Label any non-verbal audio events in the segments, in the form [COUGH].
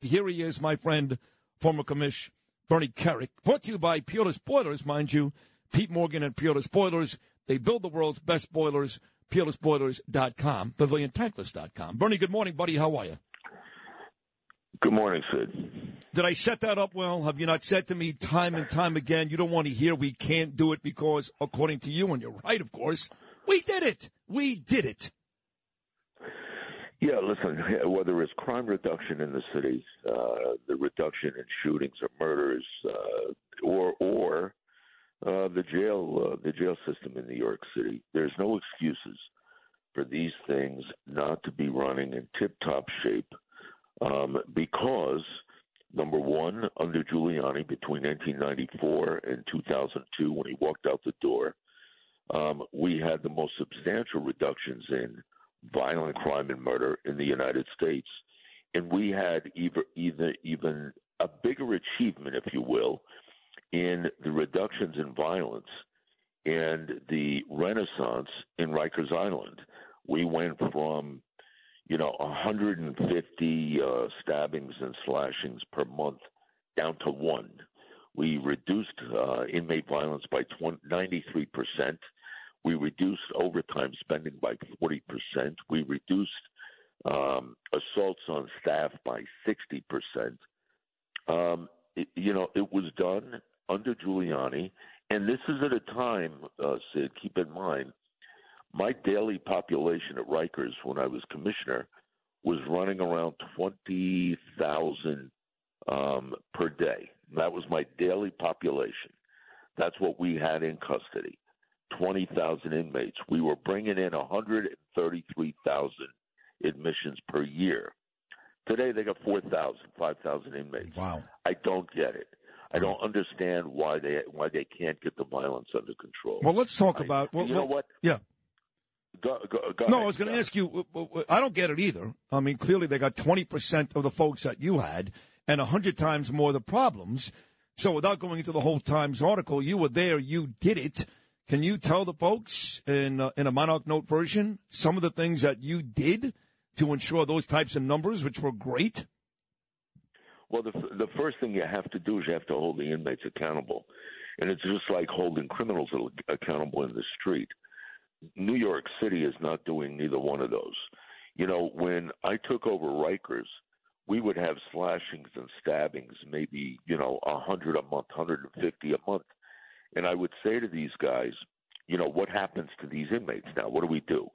Here he is, my friend, former commish Bernie Kerik. Brought to you by Peerless Boilers, mind you. Pete Morgan and Peerless Boilers. They build the world's best boilers. PeerlessBoilers.com, PavilionTankless.com. Bernie, good morning, buddy. How are you? Good morning, Sid. Did I set that up well? Have you not said to me time and time again, you don't want to hear we can't do it because, according to you, and you're right, of course, we did it. We did it. Yeah, listen, [LAUGHS] whether it's crime reduction in the cities, uh, the reduction in shootings or murders, uh, or or uh, the jail uh, the jail system in New York City, there's no excuses for these things not to be running in tip-top shape um, because number one, under Giuliani between 1994 and 2002, when he walked out the door, um, we had the most substantial reductions in violent crime and murder in the United States. And we had either, either even a bigger achievement, if you will, in the reductions in violence and the renaissance in Rikers Island. We went from, you know, 150 uh, stabbings and slashings per month down to one. We reduced uh, inmate violence by 20, 93 percent we reduced overtime spending by 40%. We reduced um, assaults on staff by 60%. Um, it, you know, it was done under Giuliani. And this is at a time, uh, Sid, keep in mind, my daily population at Rikers when I was commissioner was running around 20,000 um, per day. That was my daily population. That's what we had in custody. 20,000 inmates. We were bringing in 133,000 admissions per year. Today they got 4,000, 5,000 inmates. Wow. I don't get it. I don't understand why they why they can't get the violence under control. Well, let's talk about. Well, you know what? Yeah. Go, go, go no, ahead, I was going to ask you. I don't get it either. I mean, clearly they got twenty percent of the folks that you had, and hundred times more the problems. So, without going into the whole Times article, you were there. You did it. Can you tell the folks in uh, in a Monarch Note version some of the things that you did to ensure those types of numbers, which were great? Well, the the first thing you have to do is you have to hold the inmates accountable, and it's just like holding criminals accountable in the street. New York City is not doing neither one of those. You know, when I took over Rikers, we would have slashings and stabbings, maybe you know a hundred a month, hundred and fifty a month and I would say to these guys, you know, what happens to these inmates now? What do we do?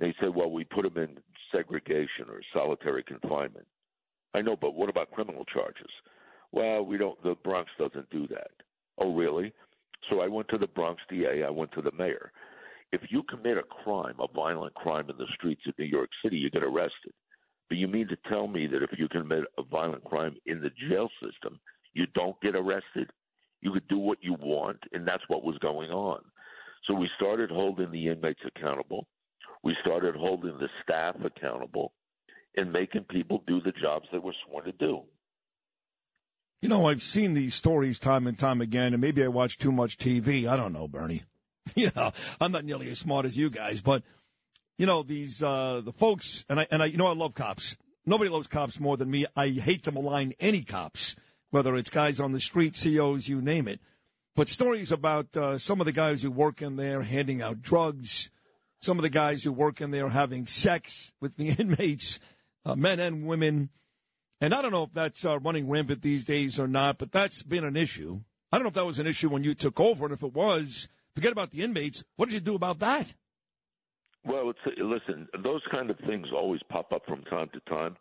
They said, well, we put them in segregation or solitary confinement. I know, but what about criminal charges? Well, we don't. The Bronx doesn't do that. Oh, really? So I went to the Bronx DA. I went to the mayor. If you commit a crime, a violent crime in the streets of New York City, you get arrested. But you mean to tell me that if you commit a violent crime in the jail system, you don't get arrested? You could do what you want, and that's what was going on. So we started holding the inmates accountable. We started holding the staff accountable and making people do the jobs they were sworn to do. You know, I've seen these stories time and time again, and maybe I watch too much TV. I don't know, Bernie. [LAUGHS] you know, I'm not nearly as smart as you guys, but you know these uh, the folks, and I and I, you know, I love cops. Nobody loves cops more than me. I hate to malign any cops whether it's guys on the street, COs, you name it. But stories about uh, some of the guys who work in there handing out drugs, some of the guys who work in there having sex with the [LAUGHS] inmates, uh, men and women. And I don't know if that's uh, running rampant these days or not, but that's been an issue. I don't know if that was an issue when you took over, and if it was, forget about the inmates. What did you do about that? Well, listen, those kind of things always pop up from time to time,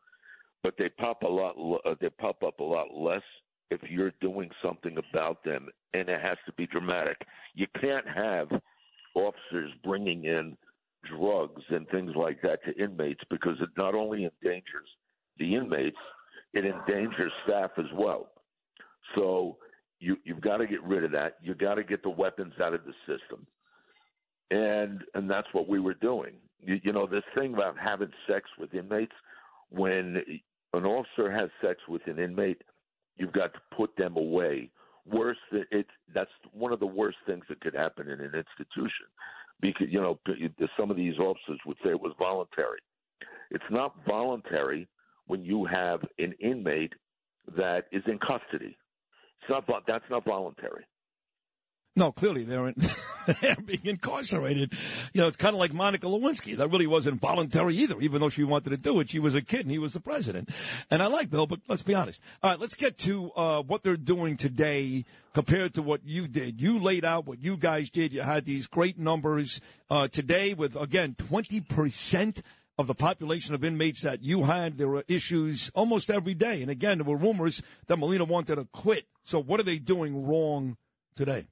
but they pop a lot. Uh, they pop up a lot less if you're doing something about them, and it has to be dramatic. You can't have officers bringing in drugs and things like that to inmates because it not only endangers the inmates, it endangers staff as well. So you you've got to get rid of that. You've got to get the weapons out of the system, and and that's what we were doing. You, you know this thing about having sex with inmates when an officer has sex with an inmate You've got to put them away. Worse, it's that's one of the worst things that could happen in an institution, because you know some of these officers would say it was voluntary. It's not voluntary when you have an inmate that is in custody. It's not that's not voluntary. No, clearly they're, in, [LAUGHS] they're being incarcerated. You know, it's kind of like Monica Lewinsky. That really wasn't voluntary either, even though she wanted to do it. She was a kid and he was the president. And I like Bill, but let's be honest. All right, let's get to uh, what they're doing today compared to what you did. You laid out what you guys did. You had these great numbers uh, today with, again, 20% of the population of inmates that you had. There were issues almost every day. And again, there were rumors that Molina wanted to quit. So what are they doing wrong today?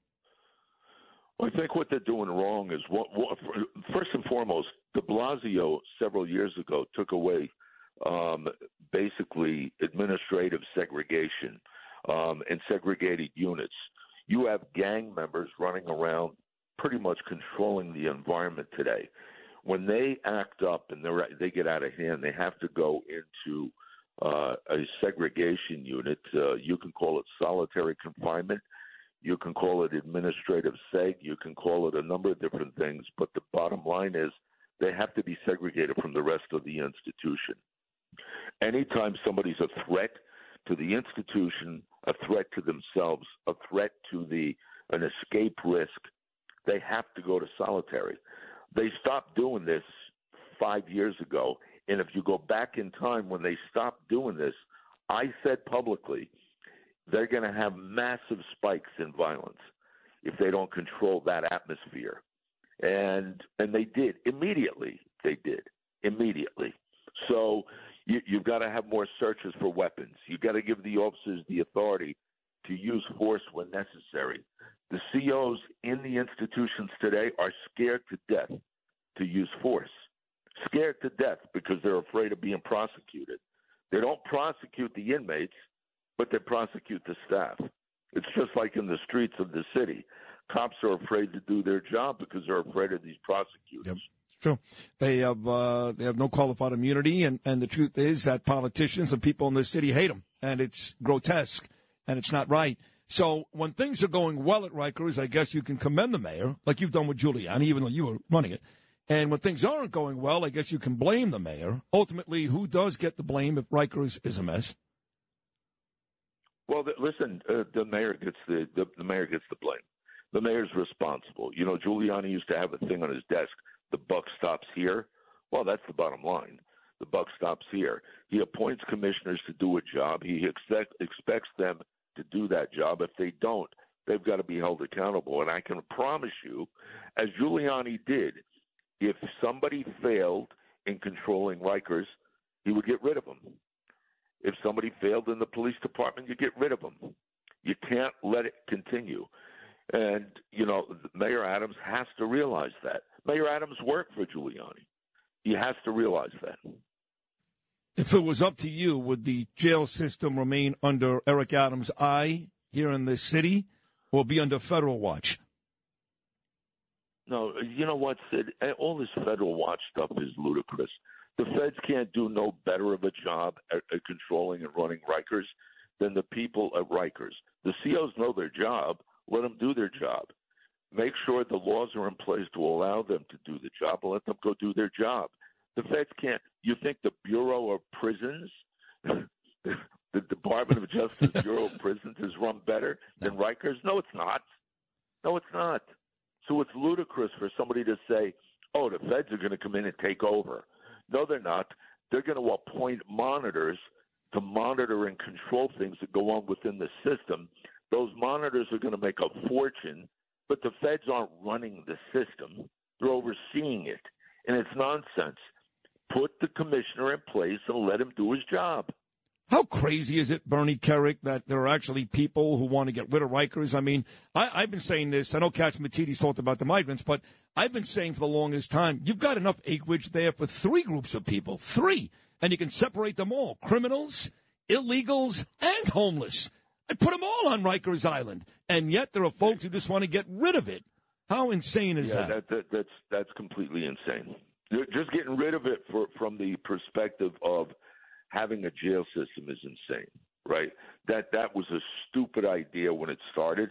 I think what they're doing wrong is what, what, first and foremost, De Blasio several years ago took away um, basically administrative segregation um, and segregated units. You have gang members running around, pretty much controlling the environment today. When they act up and they they get out of hand, they have to go into uh, a segregation unit. Uh, you can call it solitary confinement you can call it administrative seg. You can call it a number of different things. But the bottom line is they have to be segregated from the rest of the institution. Anytime somebody's a threat to the institution, a threat to themselves, a threat to the an escape risk, they have to go to solitary. They stopped doing this five years ago. And if you go back in time when they stopped doing this, I said publicly they're going to have massive spikes in violence if they don't control that atmosphere. And and they did immediately. They did immediately. So you, you've got to have more searches for weapons. You've got to give the officers the authority to use force when necessary. The COs in the institutions today are scared to death to use force. Scared to death because they're afraid of being prosecuted. They don't prosecute the inmates but they prosecute the staff. It's just like in the streets of the city. Cops are afraid to do their job because they're afraid of these prosecutors. Yep. True. They have uh, they have no qualified immunity, and, and the truth is that politicians and people in this city hate them, and it's grotesque, and it's not right. So when things are going well at Rikers, I guess you can commend the mayor, like you've done with Giuliani, even though you were running it. And when things aren't going well, I guess you can blame the mayor. Ultimately, who does get the blame if Rikers is a mess? Well, the, listen, uh, the mayor gets the, the the mayor gets the blame. The mayor's responsible. You know, Giuliani used to have a thing on his desk. The buck stops here. Well, that's the bottom line. The buck stops here. He appoints commissioners to do a job. He expect, expects them to do that job. If they don't, they've got to be held accountable. And I can promise you, as Giuliani did, if somebody failed in controlling Rikers, he would get rid of them. If somebody failed in the police department, you get rid of them. You can't let it continue. And, you know, Mayor Adams has to realize that. Mayor Adams worked for Giuliani. He has to realize that. If it was up to you, would the jail system remain under Eric Adams' eye here in this city or be under federal watch? No, you know what, Sid? All this federal watch stuff is ludicrous. The feds can't do no better of a job at, at controlling and running Rikers than the people at Rikers. The COs know their job. Let them do their job. Make sure the laws are in place to allow them to do the job let them go do their job. The feds can't. You think the Bureau of Prisons, [LAUGHS] the Department of Justice [LAUGHS] Bureau of Prisons is run better than Rikers? No, it's not. No, it's not. So it's ludicrous for somebody to say, oh, the feds are going to come in and take over. No, they're not. They're going to appoint monitors to monitor and control things that go on within the system. Those monitors are going to make a fortune, but the feds aren't running the system. They're overseeing it. And it's nonsense. Put the commissioner in place and let him do his job. How crazy is it, Bernie Kerik, that there are actually people who want to get rid of Rikers? I mean, I, have been saying this. I know Catsimatidis talked about the migrants, but I've been saying for the longest time, you've got enough acreage there for three groups of people, three, and you can separate them all: criminals, illegals, and homeless. I'd put them all on Rikers Island, and yet there are folks who just want to get rid of it. How insane is yeah, that? that, that that's that's completely insane. Just getting rid of it for, from the perspective of having a jail system is insane, right? That that was a stupid idea when it started,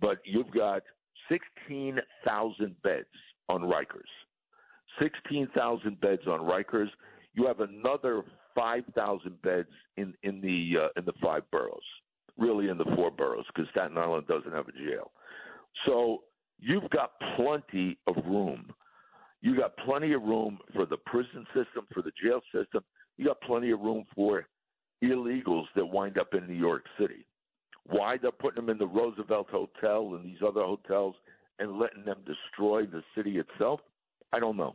but you've got 16,000 beds on Rikers. 16,000 beds on Rikers. You have another five thousand beds in in the uh, in the five boroughs, really in the four boroughs, because Staten Island doesn't have a jail. So you've got plenty of room. You got plenty of room for the prison system, for the jail system. You got plenty of room for illegals that wind up in New York City. Why they're putting them in the Roosevelt Hotel and these other hotels and letting them destroy the city itself, I don't know.